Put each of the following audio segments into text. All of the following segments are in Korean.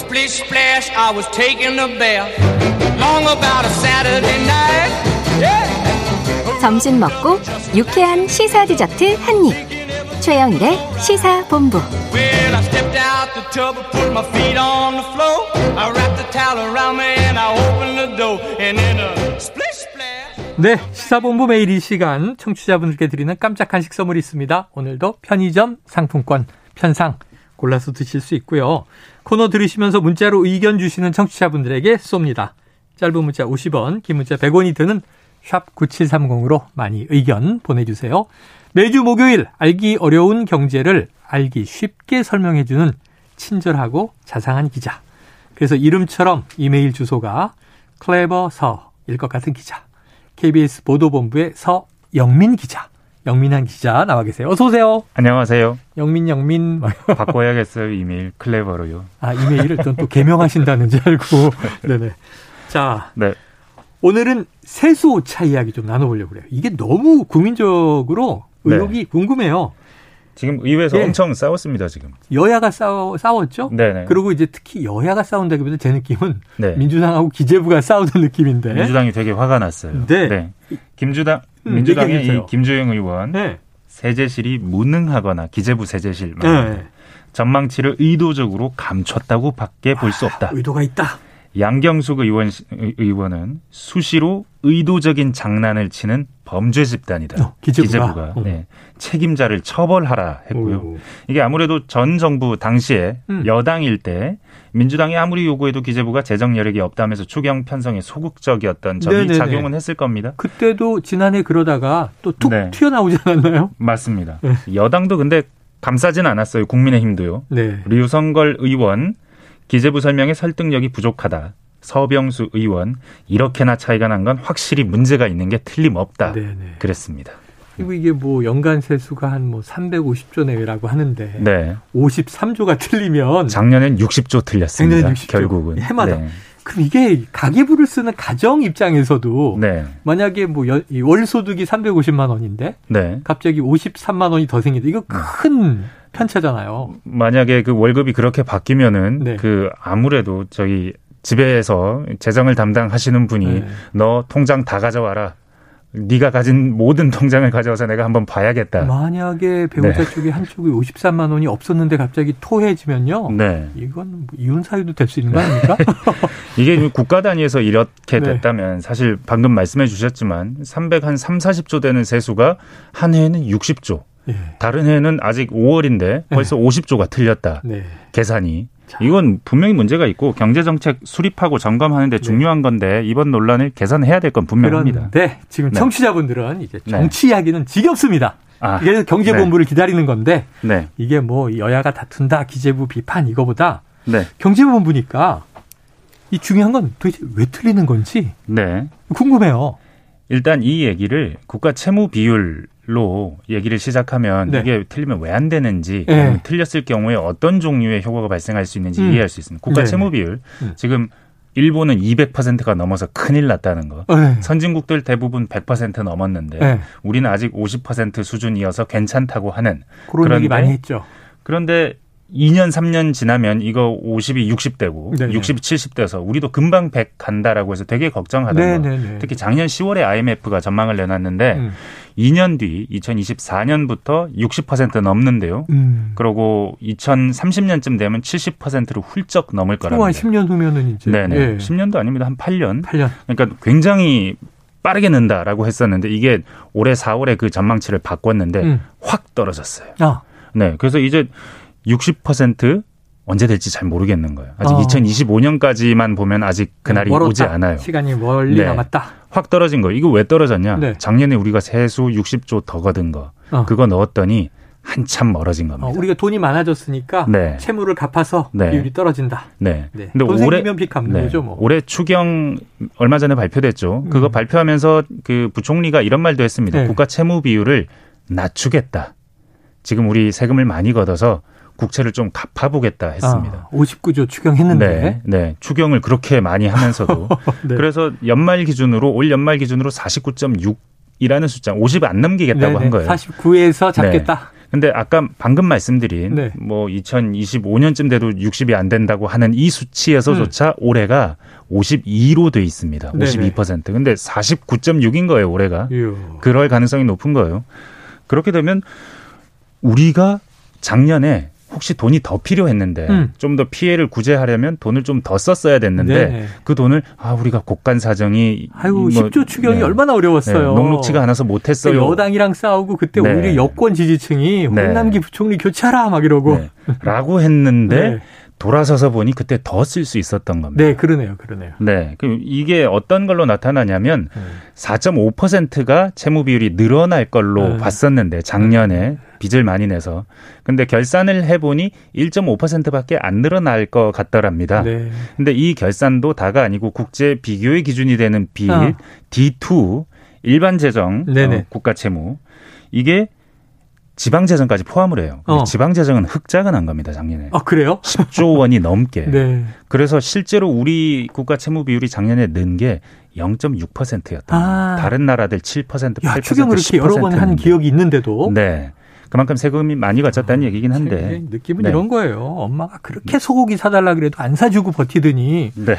Splish splash, I was taking a bath. Long about a Saturday night. Yeah. 점심 먹고 유쾌한 시사 디저트 한 입. 최영일의 시사 본부. Well, I stepped out the tub and put my feet on the floor. I wrapped the towel around me and I opened the door. And then a splish splash. 네, 시사본부 매일 이 시간 청취자분들께 드리는 깜짝 간식 선물이 있습니다. 오늘도 편의점 상품권 편상 골라서 드실 수 있고요. 코너 들으시면서 문자로 의견 주시는 청취자분들에게 쏩니다. 짧은 문자 50원, 긴 문자 100원이 드는 샵 9730으로 많이 의견 보내주세요. 매주 목요일 알기 어려운 경제를 알기 쉽게 설명해주는 친절하고 자상한 기자. 그래서 이름처럼 이메일 주소가 클레버 서일 것 같은 기자. KBS 보도본부의 서영민 기자. 영민한 기자 나와 계세요. 어서 오세요. 안녕하세요. 영민 영민 바꿔야겠어요 이메일 클레버로요. 아 이메일을 또, 또 개명하신다는 줄 알고. 네네. 자 네. 오늘은 세수 오차 이야기 좀 나눠보려고 그래요. 이게 너무 국민적으로 의혹이 궁금해요. 지금 의회에서 예. 엄청 싸웠습니다 지금. 여야가 싸워, 싸웠죠? 네네. 그리고 이제 특히 여야가 싸운다기보다 제 느낌은 네. 민주당하고 기재부가 싸우는 느낌인데. 민주당이 되게 화가 났어요. 네. 김주당 음, 민주당의 얘기해주세요. 이 김주영 의원 네. 세제실이 무능하거나 기재부 세제실 네. 전망치를 의도적으로 감췄다고밖에 볼 수 없다. 의도가 있다. 양경숙 의원 의원은 수시로 의도적인 장난을 치는 범죄 집단이다. 어, 기재부가? 어. 네, 책임자를 처벌하라 했고요. 오. 이게 아무래도 전 정부 당시에 음. 여당일 때 민주당이 아무리 요구해도 기재부가 재정 여력이 없다면서 추경 편성에 소극적이었던 점이 네네네. 작용은 했을 겁니다. 그때도 지난해 그러다가 또툭 네. 튀어나오지 않았나요? 맞습니다. 네. 여당도 근데 감싸진 않았어요. 국민의힘도요. 네. 류성걸 의원 기재부 설명에 설득력이 부족하다. 서병수 의원 이렇게나 차이가 난 건 확실히 문제가 있는 게 틀림없다. 네네. 그랬습니다. 그리고 이게 뭐 연간 세수가 한 뭐 350조 내외라고 하는데 네. 53조가 틀리면 작년엔 60조 틀렸습니다. 작년엔 60조. 결국은 해마다. 네. 그럼 이게 가계부를 쓰는 가정 입장에서도 네. 만약에 뭐 월 소득이 350만 원인데 네. 갑자기 53만 원이 더 생긴다. 이거 큰 편차잖아요. 만약에 그 월급이 그렇게 바뀌면은 네. 그 아무래도 저희 집에서 재정을 담당하시는 분이 네. 너 통장 다 가져와라. 네가 가진 모든 통장을 가져와서 내가 한번 봐야겠다. 만약에 배우자 네. 쪽에 한쪽에 53만 원이 없었는데 갑자기 토해지면요. 네. 이건 뭐 이혼 사유도 될 수 있는 거 아닙니까? 이게 국가 단위에서 이렇게 네. 됐다면 사실 방금 말씀해 주셨지만 300 한 3, 40조 되는 세수가 한 해에는 60조. 예. 다른 해에는 아직 5월인데 벌써 50조가 틀렸다. 네. 계산이. 이건 분명히 문제가 있고 경제 정책 수립하고 점검하는데 중요한 건데 이번 논란을 개선해야 될 건 분명합니다. 그런데 지금 네. 청취자분들은 이제 네. 정치 이야기는 지겹습니다. 아, 그래서 경제본부를 기다리는 건데 네. 이게 뭐 여야가 다툰다 기재부 비판 이거보다 네. 경제본부니까 이 중요한 건 도대체 왜 틀리는 건지 네. 궁금해요. 일단 이 얘기를 국가 채무 비율 로 얘기를 시작하면 네. 이게 틀리면 왜 안 되는지 네. 틀렸을 경우에 어떤 종류의 효과가 발생할 수 있는지 음. 이해할 수 있습니다. 국가 네. 채무 비율 음. 지금 일본은 200%가 넘어서 큰일 났다는 거. 네. 선진국들 대부분 100% 넘었는데 네. 우리는 아직 50% 수준이어서 괜찮다고 하는 그런 그런데 얘기 많이 했죠. 그런데 2년 3년 지나면 이거 50이 60대고 네네. 60이 70대서 우리도 금방 100 간다라고 해서 되게 걱정하던 거. 네네네. 특히 작년 10월에 IMF가 전망을 내놨는데 음. 2년 뒤 2024년부터 60% 넘는데요. 음. 그리고 2030년쯤 되면 70%를 훌쩍 넘을 또한 거랍니다. 10년 후면은 이제 네네. 예. 10년도 아닙니다. 한 8년. 8년. 그러니까 굉장히 빠르게 는다라고 했었는데 이게 올해 4월에 그 전망치를 바꿨는데 음. 확 떨어졌어요. 아, 네. 그래서 이제 60% 언제 될지 잘 모르겠는 거예요. 아직 어. 2025년까지만 보면 아직 그날이 멀었다. 오지 않아요. 시간이 멀리 네. 남았다. 확 떨어진 거. 이거 왜 떨어졌냐? 네. 작년에 우리가 세수 60조 더 거둔 거. 어. 그거 넣었더니 한참 멀어진 겁니다. 어, 우리가 돈이 많아졌으니까 네. 채무를 갚아서 네. 비율이 떨어진다. 네. 네. 근데 돈 올해 빚 갚는 네. 거죠, 뭐. 올해 추경 얼마 전에 발표됐죠. 그거 음. 발표하면서 그 부총리가 이런 말도 했습니다. 네. 국가 채무 비율을 낮추겠다. 지금 우리 세금을 많이 걷어서 국채를 좀 갚아보겠다 했습니다. 아, 59조 추경했는데. 네, 네. 추경을 그렇게 많이 하면서도 네. 그래서 연말 기준으로 올 연말 기준으로 49.6 이라는 숫자 50 안 넘기겠다고 네네. 한 거예요. 49에서 잡겠다. 근데 아까 방금 말씀드린 네. 뭐 2025년쯤 돼도 60이 안 된다고 하는 이 수치에서조차 올해가 52로 돼 있습니다. 음. 네네. 52%. 근데 49.6인 거예요, 올해가. 이야. 그럴 가능성이 높은 거예요. 그렇게 되면 우리가 작년에 혹시 돈이 더 필요했는데 음. 좀더 피해를 구제하려면 돈을 좀 더 썼어야 됐는데 네. 그 돈을 아 우리가 국간 사정이 아유, 뭐, 10조 추경이 네. 얼마나 어려웠어요. 네, 녹록치가 않아서 못했어요. 그러니까 여당이랑 싸우고 그때 네. 오히려 여권 지지층이 네. 홍남기 부총리 교체하라 막 이러고. 네. 라고 했는데 네. 돌아서서 보니 그때 더 쓸 수 있었던 겁니다. 네, 그러네요. 그러네요. 네. 그 이게 어떤 걸로 나타나냐면 네. 4.5%가 채무 비율이 늘어날 걸로 네. 봤었는데 작년에 빚을 많이 내서 근데 결산을 해 보니 1.5%밖에 안 늘어날 것 같더랍니다. 네. 근데 이 결산도 다가 아니고 국제 비교의 기준이 되는 빚 아. D2 일반 재정. 어, 국가 채무 이게 지방 재정까지 포함을 해요. 어. 지방 재정은 흑자가 난 겁니다 작년에 아, 그래요? 10조 원이 넘게. 네. 그래서 실제로 우리 국가 채무 비율이 작년에 는 게 0.6%였다. 아. 다른 나라들 7%, 8%, 야, 추경을 이렇게 여러 번한10% 기억이 있는데도. 네. 그만큼 세금이 많이 거쳤다는 얘기긴 한데. 느낌은 네. 이런 거예요. 엄마가 그렇게 소고기 사달라 그래도 안 사주고 버티더니 네.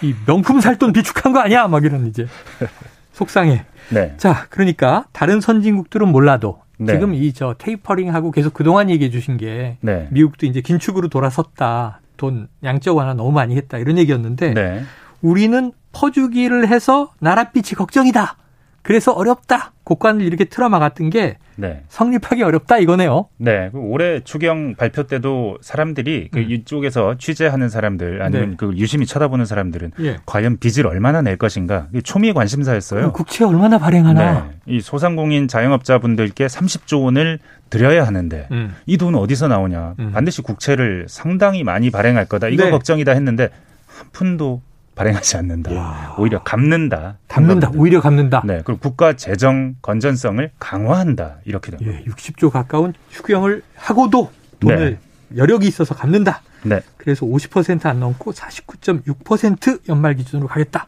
이 명품 살 돈 비축한 거 아니야? 막 이런 이제 속상해. 네. 자, 그러니까 다른 선진국들은 몰라도 네. 지금 이 저 테이퍼링하고 계속 그동안 얘기해 주신 게 네. 미국도 이제 긴축으로 돌아섰다. 돈 양적 완화 너무 많이 했다. 이런 얘기였는데 네. 우리는 퍼주기를 해서 나랏빛이 걱정이다. 그래서 어렵다. 국관을 이렇게 틀어막았던 게 네. 성립하기 어렵다 이거네요. 네. 그 올해 추경 발표 때도 사람들이 그 음. 이쪽에서 취재하는 사람들 아니면 네. 그 유심히 쳐다보는 사람들은 예. 과연 빚을 얼마나 낼 것인가 초미의 관심사였어요. 국채 얼마나 발행하나. 네. 이 소상공인 자영업자분들께 30조 원을 드려야 하는데 음. 이돈 어디서 나오냐? 음. 반드시 국채를 상당히 많이 발행할 거다. 이거 네. 걱정이다 했는데 한 푼도 발행하지 않는다. 오히려 갚는다. 갚는다. 오히려 갚는다. 네. 그리고 국가 재정 건전성을 강화한다. 이렇게 됩니다. 예, 60조 가까운 추경을 하고도 돈을 여력이 있어서 갚는다. 네. 그래서 50%안 넘고 49.6% 연말 기준으로 가겠다.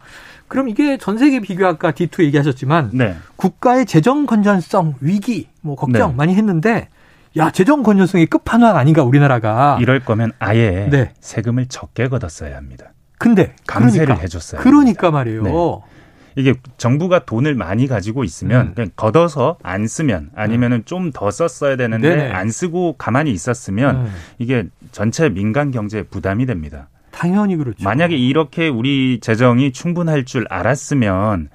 그럼 이게 전 세계 비교 아까 D2 얘기하셨지만 네. 국가의 재정 건전성 위기 뭐 걱정 네. 많이 했는데 야 재정 건전성의 끝판왕 아닌가 우리나라가. 이럴 거면 아예 네. 세금을 적게 걷었어야 합니다. 근데 감세를 그러니까, 해줬어요. 그러니까 말이에요. 네. 이게 정부가 돈을 많이 가지고 있으면 음. 그냥 걷어서 안 쓰면 아니면은 좀 더 썼어야 되는데 네네. 안 쓰고 가만히 있었으면 음, 이게 전체 민간 경제에 부담이 됩니다. 당연히 그렇죠. 만약에 이렇게 우리 재정이 충분할 줄 알았으면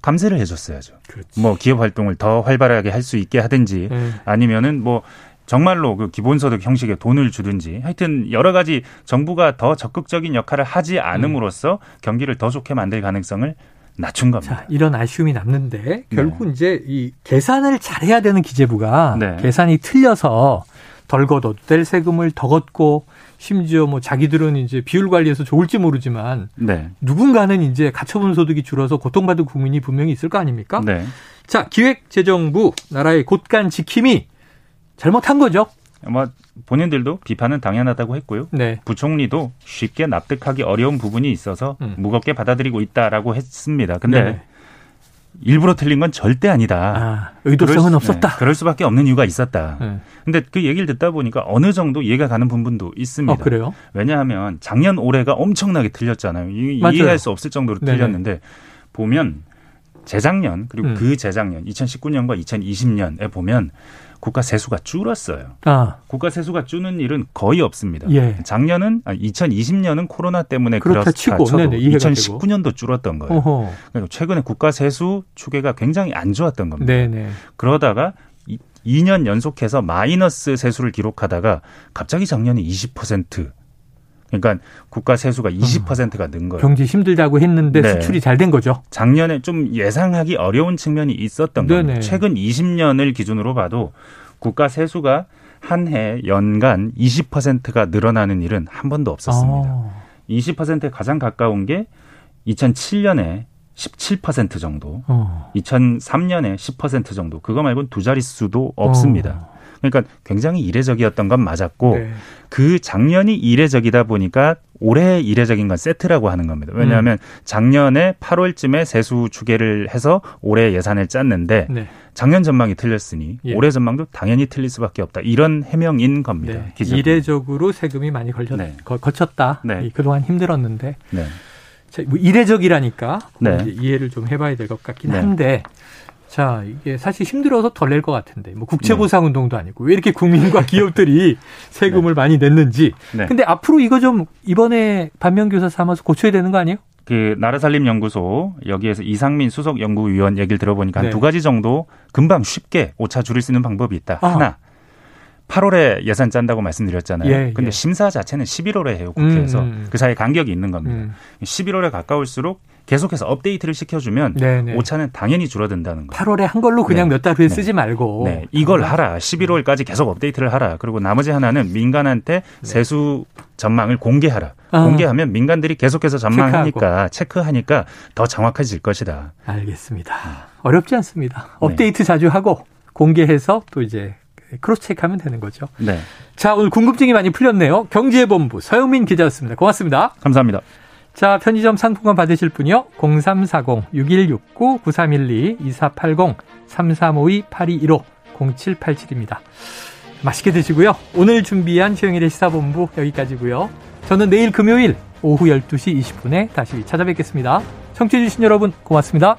감세를 해줬어야죠. 그렇지. 뭐 기업 활동을 더 활발하게 할 수 있게 하든지 네. 아니면은 뭐 정말로 그 기본소득 형식의 돈을 주든지 하여튼 여러 가지 정부가 더 적극적인 역할을 하지 않음으로써 경기를 더 좋게 만들 가능성을 낮춘 겁니다. 자, 이런 아쉬움이 남는데 결국 이제 이 계산을 잘해야 되는 기재부가 네. 계산이 틀려서 덜 걷어도 될 세금을 더 걷고 심지어 뭐 자기들은 이제 비율 관리해서 좋을지 모르지만 네. 누군가는 이제 가처분 소득이 줄어서 고통받은 국민이 분명히 있을 거 아닙니까? 네. 자, 기획재정부 나라의 곳간 지킴이 잘못한 거죠. 뭐 본인들도 비판은 당연하다고 했고요. 네. 부총리도 쉽게 납득하기 어려운 부분이 있어서 음. 무겁게 받아들이고 있다라고 했습니다. 근데 네. 일부러 틀린 건 절대 아니다. 아, 의도성은 그럴 수- 없었다. 네, 그럴 수밖에 없는 이유가 있었다. 네. 근데 그 얘기를 듣다 보니까 어느 정도 이해가 가는 부분도 있습니다. 어, 그래요? 왜냐하면 작년 올해가 엄청나게 틀렸잖아요. 이- 맞아요. 이해할 수 없을 정도로. 틀렸는데 보면 재작년 그리고 음. 그 재작년 2019년과 2020년에 보면 국가 세수가 줄었어요. 아, 국가 세수가 줄는 일은 거의 없습니다. 예. 작년은 아, 2020년은 코로나 때문에 그렇다 치고, 쳐도 네네, 이해가 2019년도 줄었던 거예요. 어허. 그러니까 최근에 국가 세수 추계가 굉장히 안 좋았던 겁니다. 네네. 그러다가 이- 2년 연속해서 마이너스 세수를 기록하다가 갑자기 작년에 20% 그러니까 국가 세수가 20%가 는 거예요. 경제 힘들다고 했는데 네. 수출이 잘 된 거죠. 작년에 좀 예상하기 어려운 측면이 있었던 네네. 겁니다. 최근 20년을 기준으로 봐도 국가 세수가 한 해 연간 20%가 늘어나는 일은 한 번도 없었습니다. 아, 20%에 가장 가까운 게 2007년에 17% 정도, 어. 2003년에 10% 정도. 그거 말고는 두 자릿수도 없습니다. 그러니까 굉장히 이례적이었던 건 맞았고 네. 그 작년이 이례적이다 보니까 올해 이례적인 건 세트라고 하는 겁니다. 왜냐하면 작년에 8월쯤에 세수 추계를 해서 올해 예산을 짰는데 네. 작년 전망이 틀렸으니 예. 올해 전망도 당연히 틀릴 수밖에 없다. 이런 해명인 겁니다. 네. 이례적으로 세금이 많이 걸렸, 네. 거, 거쳤다. 네. 이 그동안 힘들었는데 네. 자, 뭐 이례적이라니까 네. 이해를 좀 해봐야 될 것 같긴 네. 한데 자 이게 사실 힘들어서 덜 낼 것 같은데 뭐 국채보상 운동도 아니고 왜 이렇게 국민과 기업들이 세금을 많이 냈는지 네. 근데 앞으로 이거 좀 이번에 반면교사 삼아서 고쳐야 되는 거 아니에요? 그 나라살림연구소 여기에서 이상민 수석 연구위원 얘기를 들어보니까 네. 한두 가지 정도 금방 쉽게 오차 줄일 수 있는 방법이 있다. 아. 하나. 8월에 예산 짠다고 말씀드렸잖아요. 예, 근데 예. 심사 자체는 11월에 해요, 국회에서. 음, 음. 그 사이에 간격이 있는 겁니다. 음. 11월에 가까울수록 계속해서 업데이트를 시켜주면 네네. 오차는 당연히 줄어든다는 거예요. 8월에 한 걸로 그냥 네. 몇달 후에 네. 쓰지 말고 네, 이걸 하라. 11월까지 계속 업데이트를 하라. 그리고 나머지 하나는 민간한테 세수 전망을 공개하라. 네. 아. 공개하면 민간들이 계속해서 전망하니까 체크하니까 더 정확해질 것이다. 알겠습니다. 어렵지 않습니다. 업데이트 자주 하고 공개해서 또 이제 cross check하면 되는 거죠. 네, 자, 오늘 궁금증이 많이 풀렸네요. 경제본부 서영민 기자였습니다. 고맙습니다. 감사합니다. 자, 편의점 상품권 받으실 분이요. 0340-6169-9312-2480-3352-8215 0787입니다. 맛있게 드시고요. 오늘 준비한 최영일의 시사본부 여기까지고요. 저는 내일 금요일 오후 12시 20분에 다시 찾아뵙겠습니다. 청취해주신 여러분 고맙습니다.